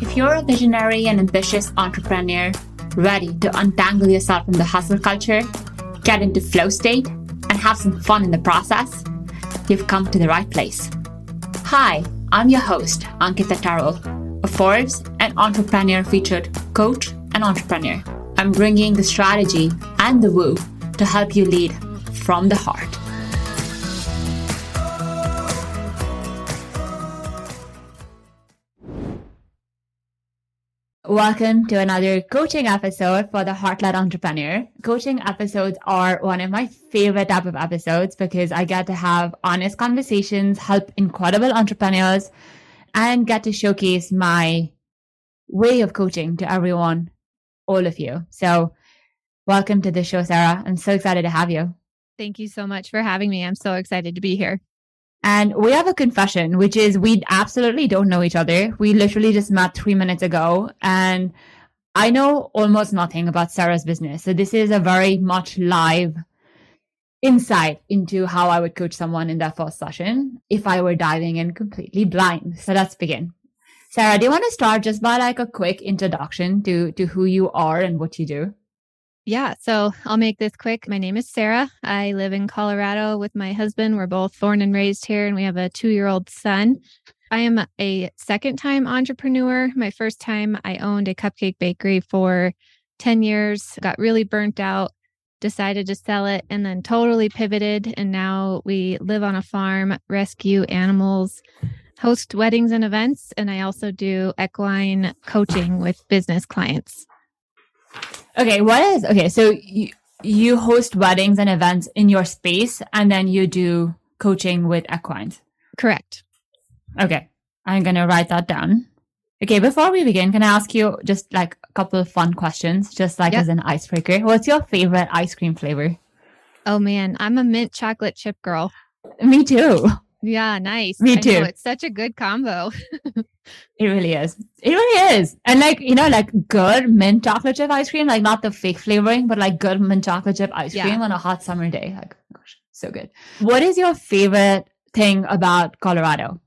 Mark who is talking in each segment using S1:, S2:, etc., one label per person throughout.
S1: If you're a visionary and ambitious entrepreneur ready to untangle yourself from the hustle culture, get into flow state, and have some fun in the process, you've come to the right place. Hi, I'm your host, Ankita Tarol, a Forbes and entrepreneur featured coach and entrepreneur. I'm bringing the strategy and the woo to help you lead from the heart. Welcome to another coaching episode for the Heart-Led Entrepreneur. Coaching episodes are one of my favorite type of episodes because I get to have honest conversations, help incredible entrepreneurs, and get to showcase my way of coaching to everyone, all of you. So welcome to the show, Sara. I'm so excited to have you.
S2: Thank you so much for having me. I'm so excited to be here.
S1: And we have a confession, which is we absolutely don't know each other. We literally just met three minutes ago and I know almost nothing about Sara's business. So this is a very much live insight into how I would coach someone in that first session if I were diving in completely blind. So let's begin. Sara, do you want to start just by like a quick introduction to, to who you are and what you do?
S2: Yeah, so I'll make this quick. My name is Sara. I live in Colorado with my husband. We're both born and raised here, and we have a two year old son. I am a second time entrepreneur. My first time, I owned a cupcake bakery for 10 years, got really burnt out, decided to sell it, and then totally pivoted. And now we live on a farm, rescue animals, host weddings and events, and I also do equine coaching with business clients.
S1: Okay, what is okay? So you you host weddings and events in your space, and then you do coaching with equines.
S2: Correct.
S1: Okay, I'm gonna write that down. Okay, before we begin, can I ask you just like a couple of fun questions, just like yep. as an icebreaker? What's your favorite ice cream flavor?
S2: Oh man, I'm a mint chocolate chip girl.
S1: Me too.
S2: Yeah, nice.
S1: Me too.
S2: Know, it's such a good combo.
S1: it really is. It really is. And like, you know, like good mint chocolate chip ice cream, like not the fake flavoring, but like good mint chocolate chip ice cream on a hot summer day. Like, gosh, so good. What is your favorite thing about Colorado?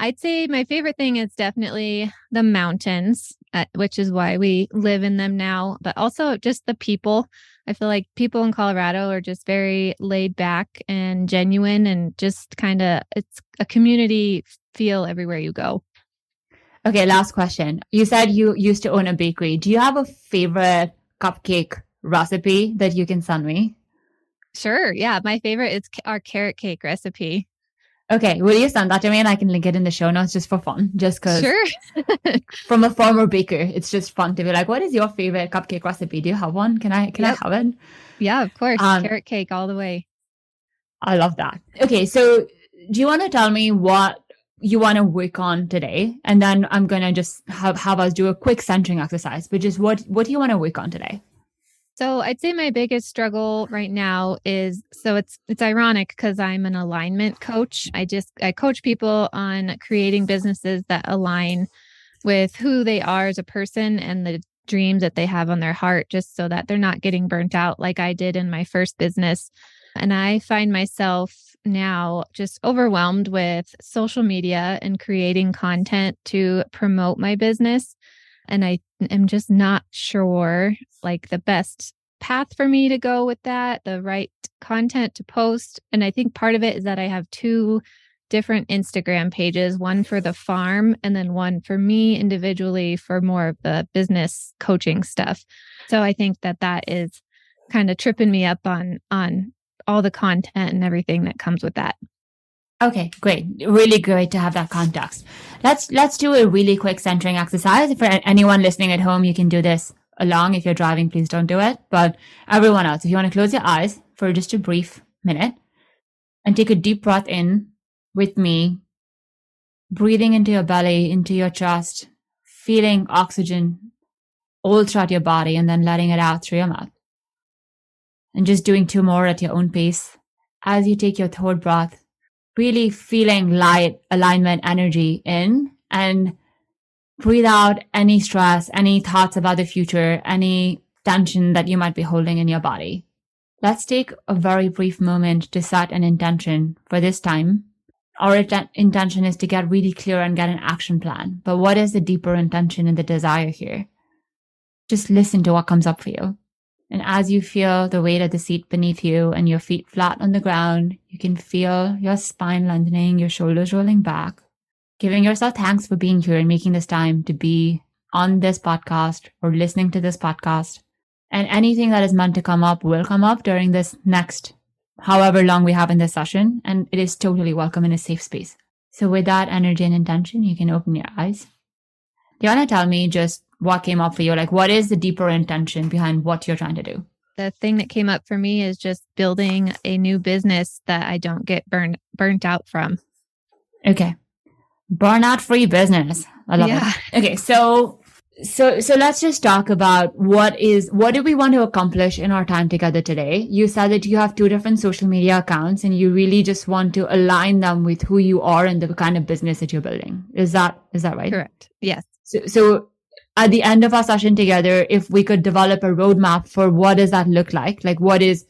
S2: I'd say my favorite thing is definitely the mountains, uh, which is why we live in them now, but also just the people. I feel like people in Colorado are just very laid back and genuine and just kind of it's a community feel everywhere you go.
S1: Okay, last question. You said you used to own a bakery. Do you have a favorite cupcake recipe that you can send me?
S2: Sure. Yeah, my favorite is our carrot cake recipe.
S1: Okay, will you send that to me and I can link it in the show notes just for fun? Just because
S2: sure.
S1: from a former baker, it's just fun to be like, what is your favorite cupcake recipe? Do you have one? Can I can yep. I have it?
S2: Yeah, of course. Um, Carrot cake all the way.
S1: I love that. Okay, so do you want to tell me what you want to work on today? And then I'm gonna just have have us do a quick centering exercise, but just what what do you want to work on today?
S2: So I'd say my biggest struggle right now is so it's it's ironic because I'm an alignment coach. I just I coach people on creating businesses that align with who they are as a person and the dreams that they have on their heart just so that they're not getting burnt out like I did in my first business. And I find myself now just overwhelmed with social media and creating content to promote my business and I am just not sure like the best path for me to go with that, the right content to post. And I think part of it is that I have two different Instagram pages, one for the farm and then one for me individually for more of the business coaching stuff. So I think that that is kind of tripping me up on on all the content and everything that comes with that.
S1: Okay, great. Really great to have that context. Let's let's do a really quick centering exercise. For anyone listening at home, you can do this along. If you're driving, please don't do it. But everyone else, if you want to close your eyes for just a brief minute and take a deep breath in with me, breathing into your belly, into your chest, feeling oxygen all throughout your body and then letting it out through your mouth. And just doing two more at your own pace as you take your third breath really feeling light, alignment, energy in and breathe out any stress, any thoughts about the future, any tension that you might be holding in your body. Let's take a very brief moment to set an intention for this time. our int- intention is to get really clear and get an action plan. But what is the deeper intention and the desire here? Just listen to what comes up for you. And as you feel the weight of the seat beneath you and your feet flat on the ground, you can feel your spine lengthening, your shoulders rolling back, giving yourself thanks for being here and making this time to be on this podcast or listening to this podcast. And anything that is meant to come up will come up during this next however long we have in this session. And it is totally welcome in a safe space. So with that energy and intention, you can open your eyes. Do you want to tell me just what came up for you? Like, what is the deeper intention behind what you're trying to do?
S2: The thing that came up for me is just building a new business that I don't get burned burnt out from.
S1: Okay. Burnout free business. I love
S2: Yeah.
S1: it. Okay. So, so, so let's just talk about what is, what do we want to accomplish in our time together today? You said that you have two different social media accounts and you really just want to align them with who you are and the kind of business that you're building. Is that, is that right?
S2: Correct. Yes.
S1: So, so at the end of our session together, if we could develop a roadmap for what does that look like? Like what is,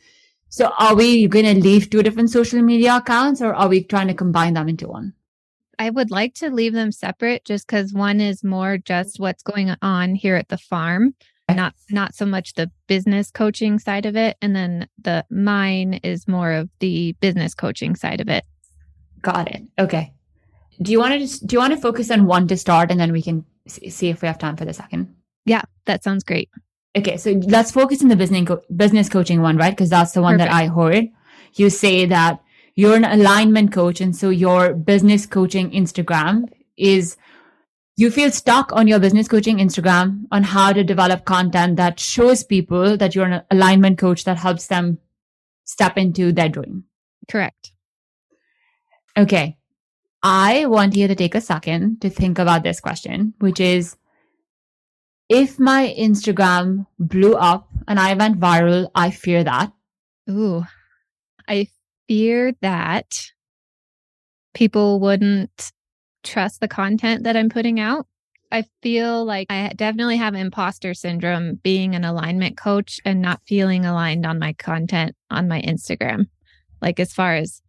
S1: so are we going to leave two different social media accounts or are we trying to combine them into one?
S2: I would like to leave them separate just because one is more just what's going on here at the farm, not not so much the business coaching side of it. And then the mine is more of the business coaching side of it.
S1: Got it. Okay. Do you want to just, do you want to focus on one to start and then we can see if we have time for the second?
S2: Yeah, that sounds great.
S1: Okay. So let's focus on the business, co- business coaching one, right? Because that's the one that I heard. You say that you're an alignment coach. And so your business coaching Instagram is you feel stuck on your business coaching Instagram on how to develop content that shows people that you're an alignment coach that helps them step into their dream.
S2: Correct.
S1: Okay. I want you to take a second to think about this question, which is if my Instagram blew up and I went viral, I fear that.
S2: Ooh, I fear that people wouldn't trust the content that I'm putting out. I feel like I definitely have imposter syndrome being an alignment coach and not feeling aligned on my content on my Instagram. Like, as far as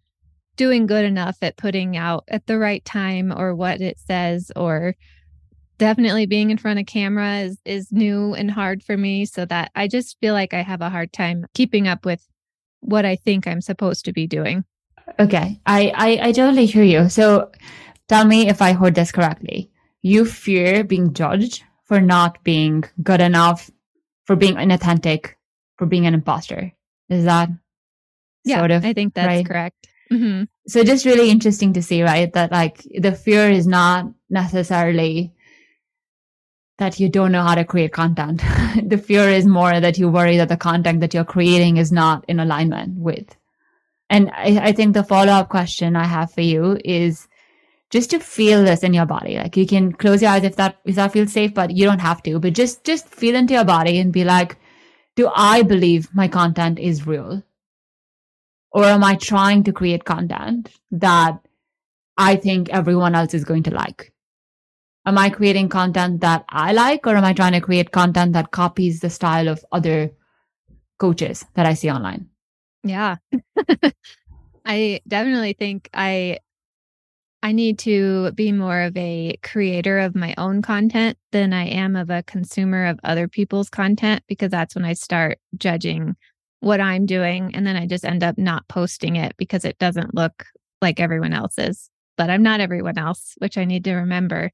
S2: doing good enough at putting out at the right time or what it says, or definitely being in front of camera is, is new and hard for me. So that I just feel like I have a hard time keeping up with what I think I'm supposed to be doing.
S1: Okay. I, I, I totally hear you. So tell me if I heard this correctly. You fear being judged for not being good enough, for being inauthentic, for being an imposter. Is that
S2: Yeah,
S1: sort of
S2: I think that's
S1: right?
S2: correct. Hmm
S1: so just really interesting to see, right? That like the fear is not necessarily that you don't know how to create content. the fear is more that you worry that the content that you're creating is not in alignment with. And I, I think the follow up question I have for you is just to feel this in your body. Like you can close your eyes if that if that feels safe, but you don't have to. But just just feel into your body and be like, do I believe my content is real? Or am I trying to create content that I think everyone else is going to like? Am I creating content that I like, or am I trying to create content that copies the style of other coaches that I see online?
S2: Yeah. I definitely think I I need to be more of a creator of my own content than I am of a consumer of other people's content because that's when I start judging what I'm doing and then I just end up not posting it because it doesn't look like everyone else's. But I'm not everyone else, which I need to remember.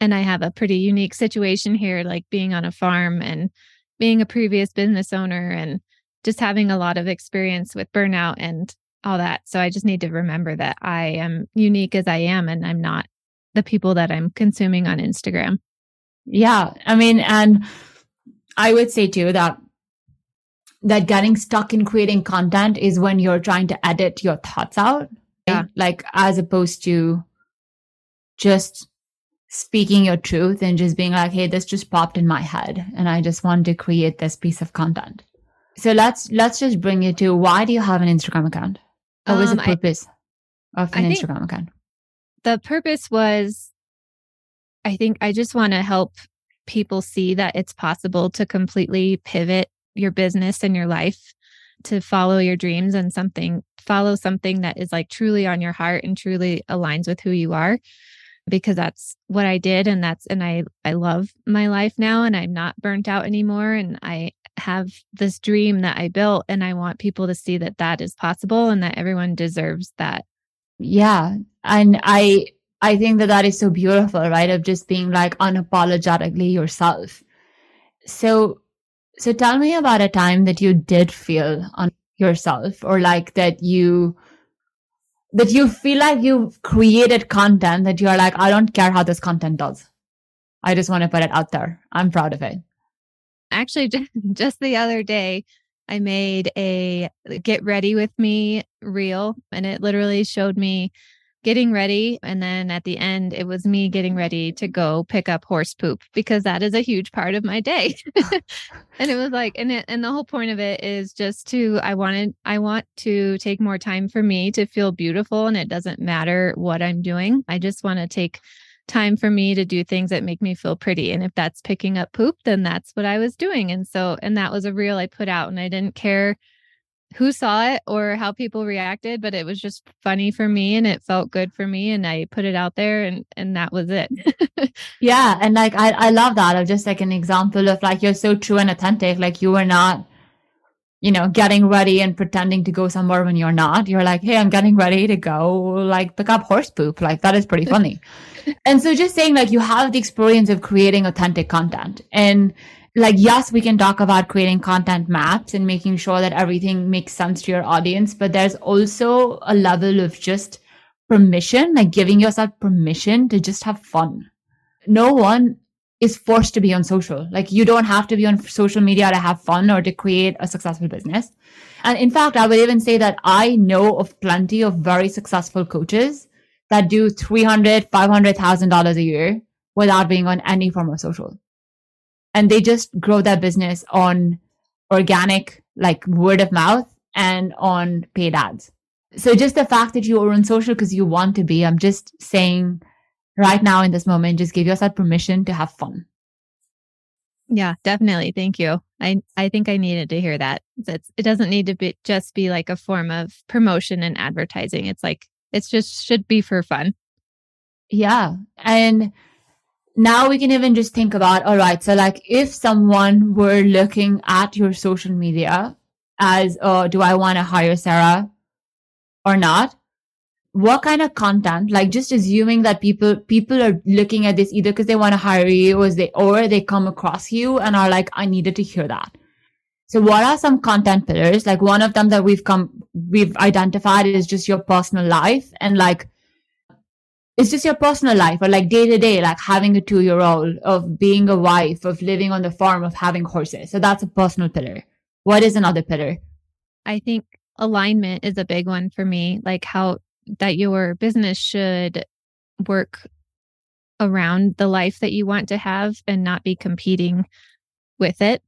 S2: And I have a pretty unique situation here like being on a farm and being a previous business owner and just having a lot of experience with burnout and all that. So I just need to remember that I am unique as I am and I'm not the people that I'm consuming on Instagram.
S1: Yeah. I mean, and I would say too that that getting stuck in creating content is when you're trying to edit your thoughts out.
S2: Yeah.
S1: Like as opposed to just speaking your truth and just being like, hey, this just popped in my head and I just want to create this piece of content. So let's let's just bring it to why do you have an Instagram account? What was
S2: Um,
S1: the
S2: I-
S1: purpose of an
S2: I
S1: Instagram account?
S2: The purpose was I think I just want to help people see that it's possible to completely pivot your business and your life to follow your dreams and something follow something that is like truly on your heart and truly aligns with who you are because that's what I did and that's and I I love my life now and I'm not burnt out anymore and I have this dream that I built and I want people to see that that is possible and that everyone deserves that.
S1: Yeah. And I I think that that is so beautiful, right? Of just being like unapologetically yourself. So so tell me about a time that you did feel on yourself or like that you that you feel like you've created content that you're like, I don't care how this content does. I just want to put it out there. I'm proud of it.
S2: Actually, just the other day, I made a get ready with me reel and it literally showed me getting ready. And then at the end, it was me getting ready to go pick up horse poop because that is a huge part of my day. and it was like, and it, and the whole point of it is just to, I wanted, I want to take more time for me to feel beautiful. And it doesn't matter what I'm doing. I just want to take time for me to do things that make me feel pretty. And if that's picking up poop, then that's what I was doing. And so, and that was a reel I put out and I didn't care who saw it or how people reacted, but it was just funny for me and it felt good for me and I put it out there and and that was it.
S1: yeah, and like I I love that. Of just like an example of like you're so true and authentic. Like you were not you know, getting ready and pretending to go somewhere when you're not. You're like, hey, I'm getting ready to go like pick up horse poop. Like that is pretty funny. and so just saying like you have the experience of creating authentic content and like yes we can talk about creating content maps and making sure that everything makes sense to your audience but there's also a level of just permission like giving yourself permission to just have fun. No one is forced to be on social. Like you don't have to be on social media to have fun or to create a successful business. And in fact i would even say that i know of plenty of very successful coaches that do 300 500000 dollars a year without being on any form of social and they just grow their business on organic, like word of mouth and on paid ads. So just the fact that you are on social because you want to be, I'm just saying right now in this moment, just give yourself permission to have fun.
S2: Yeah, definitely. Thank you. I I think I needed to hear that. It's, it doesn't need to be just be like a form of promotion and advertising. It's like it's just should be for fun.
S1: Yeah. And now we can even just think about all right so like if someone were looking at your social media as oh do i want to hire sara or not? What kind of content like just assuming that people people are looking at this either because they want to hire you or they or they come across you and are like i needed to hear that. So what are some content pillars? Like one of them that we've come we've identified is just your personal life and like it's just your personal life or like day to day, like having a two year old, of being a wife, of living on the farm, of having horses. So that's a personal pillar. What is another pillar?
S2: I think alignment is a big one for me, like how that your business should work around the life that you want to have and not be competing with it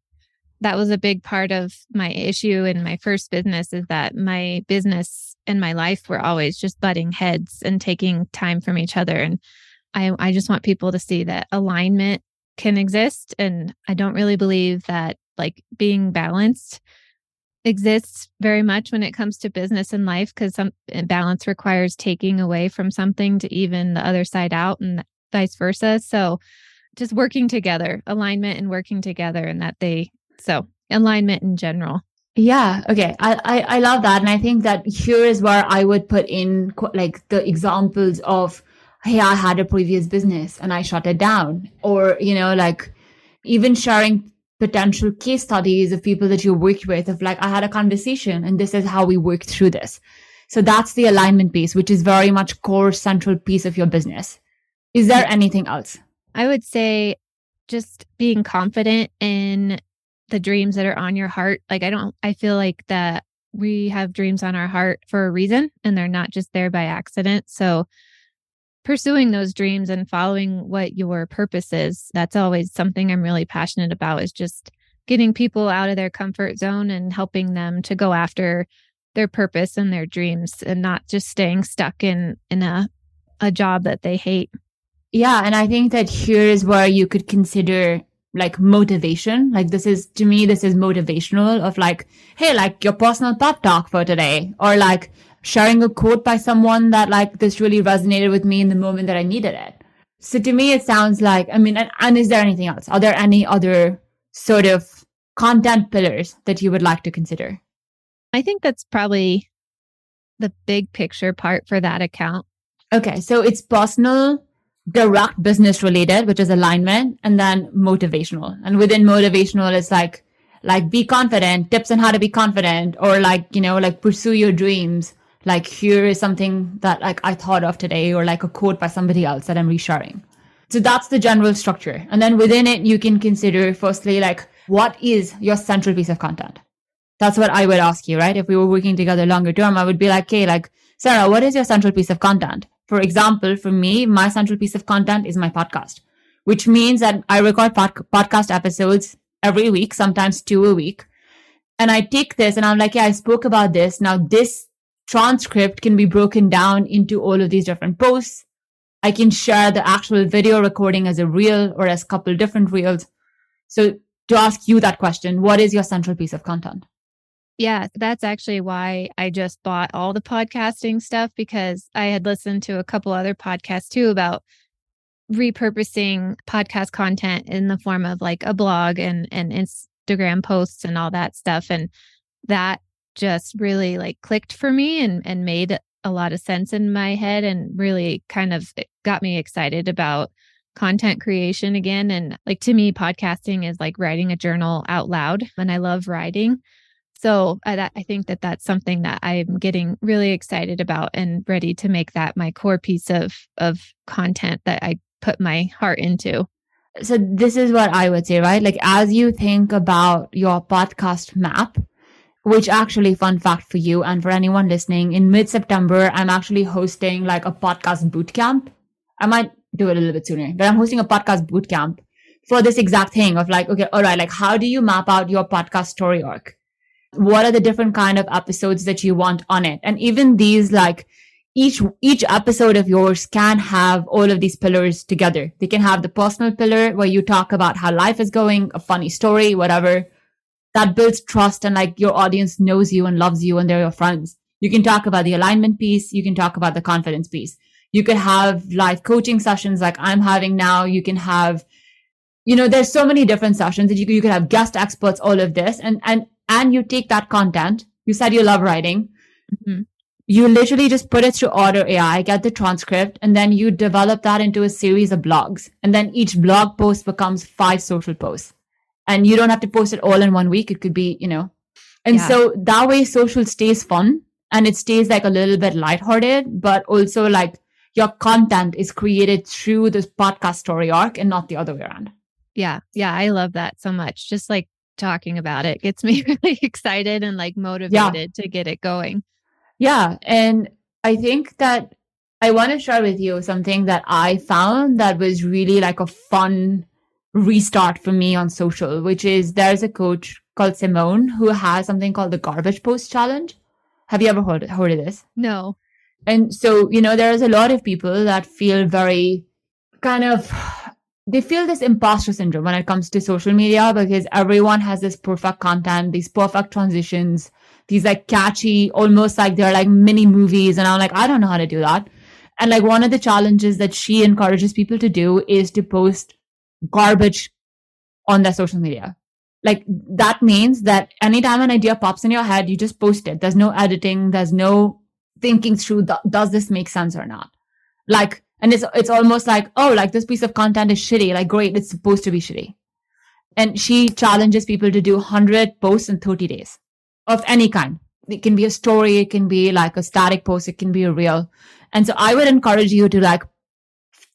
S2: that was a big part of my issue in my first business is that my business and my life were always just butting heads and taking time from each other. And i i just want people to see that alignment can exist. And i don't really believe that like being balanced exists very much when it comes to business and life because some eh, balance requires taking away from something to even the other side out and vice versa. So just working together alignment and working together and that they so alignment in general.
S1: Yeah. Okay. I, I, I love that. And I think that here is where I would put in like the examples of, Hey, I had a previous business and I shut it down or, you know, like even sharing potential case studies of people that you worked with of like, I had a conversation and this is how we worked through this. So that's the alignment piece, which is very much core central piece of your business. Is there anything else?
S2: I would say just being confident in the dreams that are on your heart. Like, I don't, I feel like that we have dreams on our heart for a reason and they're not just there by accident. So, pursuing those dreams and following what your purpose is, that's always something I'm really passionate about is just getting people out of their comfort zone and helping them to go after their purpose and their dreams and not just staying stuck in in a a job that they hate.
S1: Yeah, and I think that here is where you could consider like motivation. Like this is, to me, this is motivational of like, Hey, like your personal pep talk for today or like sharing a quote by someone that like this really resonated with me in the moment that I needed it. So to me, it sounds like, I mean, and, and is there anything else? Are there any other sort of content pillars that you would like to consider?
S2: I think that's probably the big picture part for that account.
S1: Okay. So it's personal, direct business related, which is alignment, and then motivational. And within motivational, it's like, like be confident, tips on how to be confident, or like, you know, like pursue your dreams. Like here is something that like I thought of today, or like a quote by somebody else that I'm resharing. So that's the general structure. And then within it, you can consider firstly, like, what is your central piece of content? That's what I would ask you, right? If we were working together longer term, I would be like, okay, like, Sara, what is your central piece of content? For example, for me, my central piece of content is my podcast, which means that I record pod- podcast episodes every week, sometimes two a week. And I take this and I'm like, yeah, I spoke about this. Now this transcript can be broken down into all of these different posts. I can share the actual video recording as a reel or as a couple different reels. So to ask you that question, what is your central piece of content?
S2: Yeah, that's actually why I just bought all the podcasting stuff because I had listened to a couple other podcasts too about repurposing podcast content in the form of like a blog and and Instagram posts and all that stuff and that just really like clicked for me and and made a lot of sense in my head and really kind of eh, got me excited about content creation again and like to me podcasting is like writing a journal out loud and I love writing so I, I think that that's something that I'm getting really excited about and ready to make that my core piece of of content that I put my heart into.
S1: So this is what I would say, right? Like as you think about your podcast map, which actually fun fact for you and for anyone listening, in mid-September, I'm actually hosting like a podcast boot camp. I might do it a little bit sooner, but I'm hosting a podcast boot camp for this exact thing of like, okay, all right, like how do you map out your podcast story arc? What are the different kind of episodes that you want on it? And even these like each each episode of yours can have all of these pillars together. They can have the personal pillar where you talk about how life is going a funny story whatever. That builds trust and like your audience knows you and loves you and they're your friends. You can talk about the alignment piece. You can talk about the confidence piece. You could have live coaching sessions like i'm having now. You can have you know there's so many different sessions that you, you could have guest experts all of this. And and and you take that content, you said you love writing. Mm-hmm. You literally just put it through Otter AI, get the transcript, and then you develop that into a series of blogs. And then each blog post becomes five social posts. And you don't have to post it all in one week. It could be, you know. And yeah. so that way social stays fun and it stays like a little bit lighthearted, but also like your content is created through this podcast story arc and not the other way around.
S2: Yeah. Yeah. I love that so much. Just like talking about it gets me really excited and like motivated yeah. to get it going.
S1: Yeah. And I think that I want to share with you something that I found that was really like a fun restart for me on social, which is there's a coach called Simone who has something called the garbage post challenge. Have you ever heard, heard of this?
S2: No.
S1: And so, you know, there's a lot of people that feel very kind of they feel this imposter syndrome when it comes to social media because everyone has this perfect content, these perfect transitions, these like catchy, almost like they're like mini movies. And I'm like, I don't know how to do that. And like one of the challenges that she encourages people to do is to post garbage on their social media. Like that means that anytime an idea pops in your head, you just post it. There's no editing. There's no thinking through, does this make sense or not? Like and it's, it's almost like, oh, like this piece of content is shitty. Like, great. It's supposed to be shitty. And she challenges people to do 100 posts in 30 days of any kind. It can be a story. It can be like a static post. It can be a reel. And so I would encourage you to like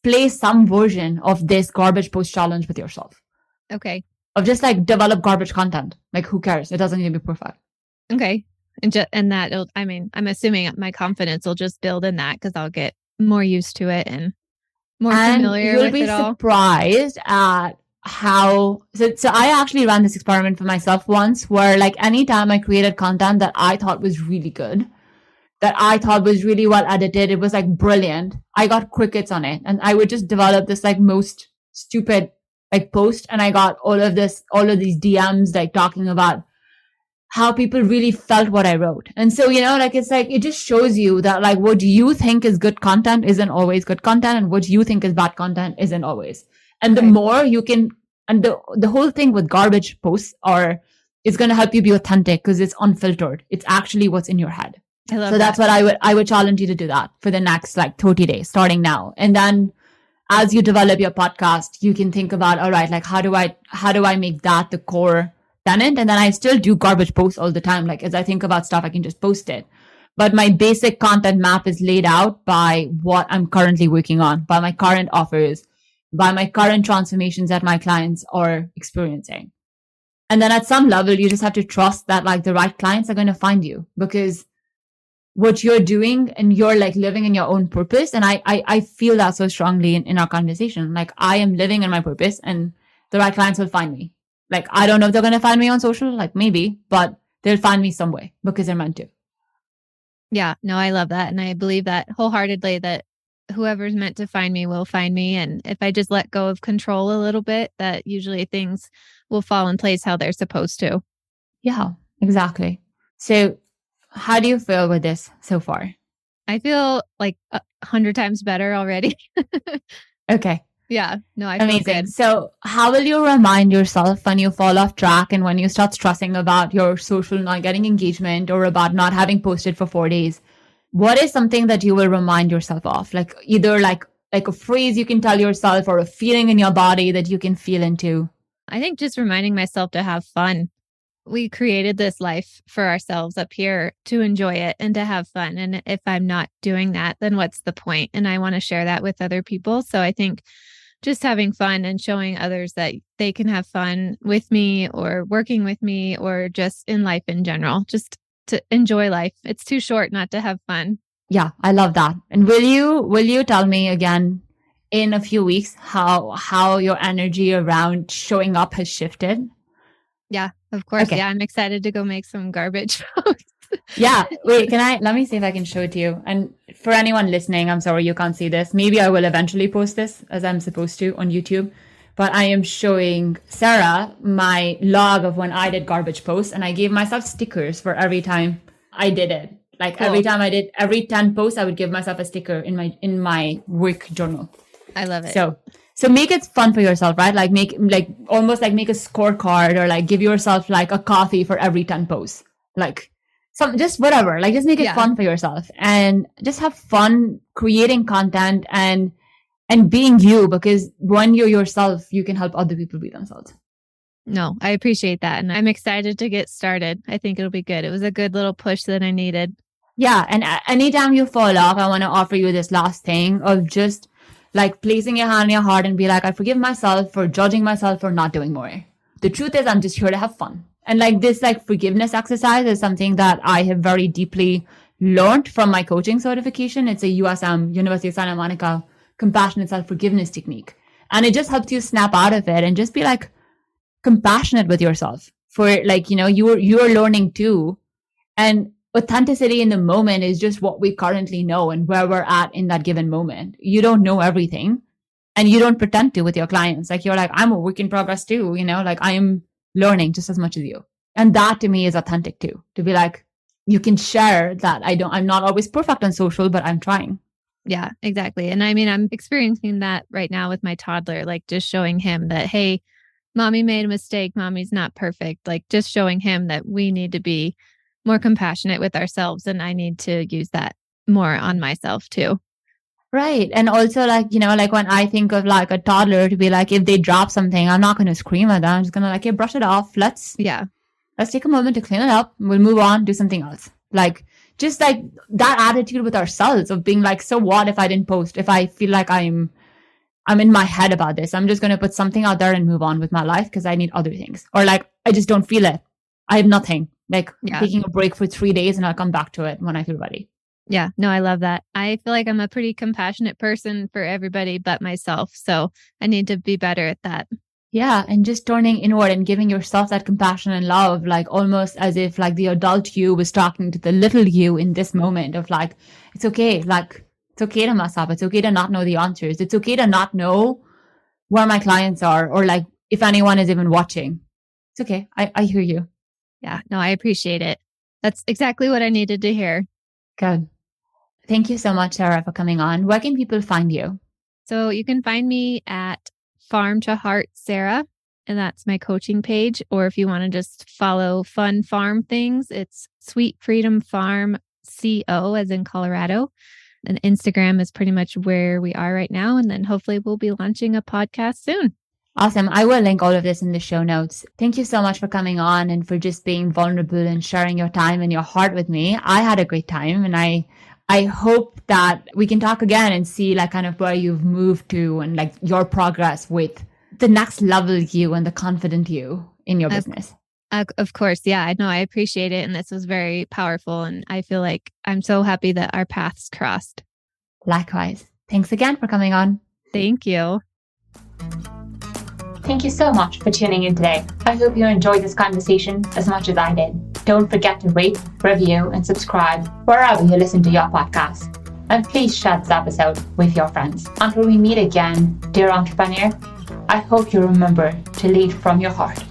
S1: play some version of this garbage post challenge with yourself.
S2: Okay.
S1: Of just like develop garbage content. Like who cares? It doesn't need to be perfect.
S2: Okay. And just, and that, I mean, I'm assuming my confidence will just build in that because I'll get more used to it and more and familiar
S1: you'll be surprised at how so, so i actually ran this experiment for myself once where like anytime i created content that i thought was really good that i thought was really well edited it was like brilliant i got crickets on it and i would just develop this like most stupid like post and I got all of this, all of these DMs like talking about how people really felt what I wrote. And so, you know, like it's like, it just shows you that like what you think is good content isn't always good content and what you think is bad content isn't always. And the right. more you can, and the, the whole thing with garbage posts are, it's going to help you be authentic because it's unfiltered. It's actually what's in your head. so that. that's what I would, I would challenge you to do that for the next like 30 days starting now. And then as you develop your podcast, you can think about, all right, like how do I, how do I make that the core tenant. And then I still do garbage posts all the time. Like as I think about stuff, I can just post it. But my basic content map is laid out by what I'm currently working on, by my current offers, by my current transformations that my clients are experiencing. And then at some level, you just have to trust that like the right clients are going to find you because what you're doing and you're like living in your own purpose. And I, I, I feel that so strongly in, in our conversation. Like I am living in my purpose and the right clients will find me. Like, I don't know if they're going to find me on social, like maybe, but they'll find me some way because they're meant to.
S2: Yeah, no, I love that. And I believe that wholeheartedly that whoever's meant to find me will find me. And if I just let go of control a little bit, that usually things will fall in place how they're supposed to.
S1: Yeah, exactly. So, how do you feel with this so far?
S2: I feel like a hundred times better already.
S1: okay.
S2: Yeah, no, I
S1: amazing. So, how will you remind yourself when you fall off track and when you start stressing about your social not getting engagement or about not having posted for four days? What is something that you will remind yourself of? Like either like like a phrase you can tell yourself or a feeling in your body that you can feel into.
S2: I think just reminding myself to have fun. We created this life for ourselves up here to enjoy it and to have fun. And if I'm not doing that, then what's the point? And I want to share that with other people. So I think just having fun and showing others that they can have fun with me or working with me or just in life in general, just to enjoy life. It's too short not to have fun.
S1: Yeah, I love that. And will you will you tell me again in a few weeks how how your energy around showing up has shifted?
S2: Yeah, of course. Okay. Yeah, I'm excited to go make some garbage
S1: yeah. Wait, can I? Let me see if I can show it to you. And for anyone listening, I'm sorry you can't see this. Maybe I will eventually post this as I'm supposed to on YouTube. But I am showing Sara my log of when I did garbage posts, and I gave myself stickers for every time I did it. Like cool. every time I did every 10 posts, I would give myself a sticker in my in my work journal.
S2: I love it.
S1: So so make it fun for yourself, right? Like make like almost like make a scorecard or like give yourself like a coffee for every 10 posts. Like some just whatever like just make it yeah. fun for yourself and just have fun creating content and and being you because when you're yourself you can help other people be themselves.
S2: No i appreciate that and i'm excited to get started. I think it'll be good. It was a good little push that i needed.
S1: Yeah and anytime you fall off i want to offer you this last thing of just like placing your hand on your heart and be like i forgive myself for judging myself for not doing more. The truth is i'm just here to have fun and like this like forgiveness exercise is something that I have very deeply learned from my coaching certification. It's a USM, University of Santa Monica compassionate self-forgiveness technique. And it just helps you snap out of it and just be like compassionate with yourself for like, you know, you're you're learning too. And authenticity in the moment is just what we currently know and where we're at in that given moment. You don't know everything and you don't pretend to with your clients. Like you're like, I'm a work in progress too, you know, like I am learning just as much as you. And that to me is authentic too, to be like, you can share that I don't, I'm not always perfect on social, but I'm trying.
S2: Yeah, exactly. And I mean, I'm experiencing that right now with my toddler, like just showing him that, hey, mommy made a mistake. Mommy's not perfect. Like just showing him that we need to be more compassionate with ourselves. And I need to use that more on myself too.
S1: Right. And also like, you know, like when I think of like a toddler to be like, if they drop something, I'm not going to scream at them. I'm just going to like, hey, brush it off. Let's,
S2: yeah,
S1: let's take a moment to clean it up. We'll move on, do something else. Like just like that attitude with ourselves of being like, so what if I didn't post? If I feel like I'm, I'm in my head about this, I'm just going to put something out there and move on with my life because I need other things. Or like, I just don't feel it. I have nothing. Like yeah. taking a break for three days and I'll come back to it when I feel ready.
S2: Yeah, no, I love that. I feel like I'm a pretty compassionate person for everybody but myself. So I need to be better at that.
S1: Yeah, and just turning inward and giving yourself that compassion and love, like almost as if like the adult you was talking to the little you in this moment of like, it's okay, like it's okay to mess up. It's okay to not know the answers. It's okay to not know where my clients are or like if anyone is even watching. It's okay. I, I hear you.
S2: Yeah, no, I appreciate it. That's exactly what I needed to hear.
S1: Good. Thank you so much, Sara, for coming on. Where can people find you?
S2: So you can find me at Farm to Heart Sara, and that's my coaching page. Or if you want to just follow fun farm things, it's Sweet Freedom Farm CO, as in Colorado. And Instagram is pretty much where we are right now. And then hopefully we'll be launching a podcast soon.
S1: Awesome. I will link all of this in the show notes. Thank you so much for coming on and for just being vulnerable and sharing your time and your heart with me. I had a great time and I I hope that we can talk again and see like kind of where you've moved to and like your progress with the next level you and the confident you in your of, business.
S2: of course. Yeah, I know. I appreciate it. And this was very powerful. And I feel like I'm so happy that our paths crossed.
S1: Likewise. Thanks again for coming on.
S2: Thank you.
S1: Thank you so much for tuning in today. I hope you enjoyed this conversation as much as I did. Don't forget to rate, review, and subscribe wherever you listen to your podcast. And please share this episode with your friends. Until we meet again, dear entrepreneur, I hope you remember to lead from your heart.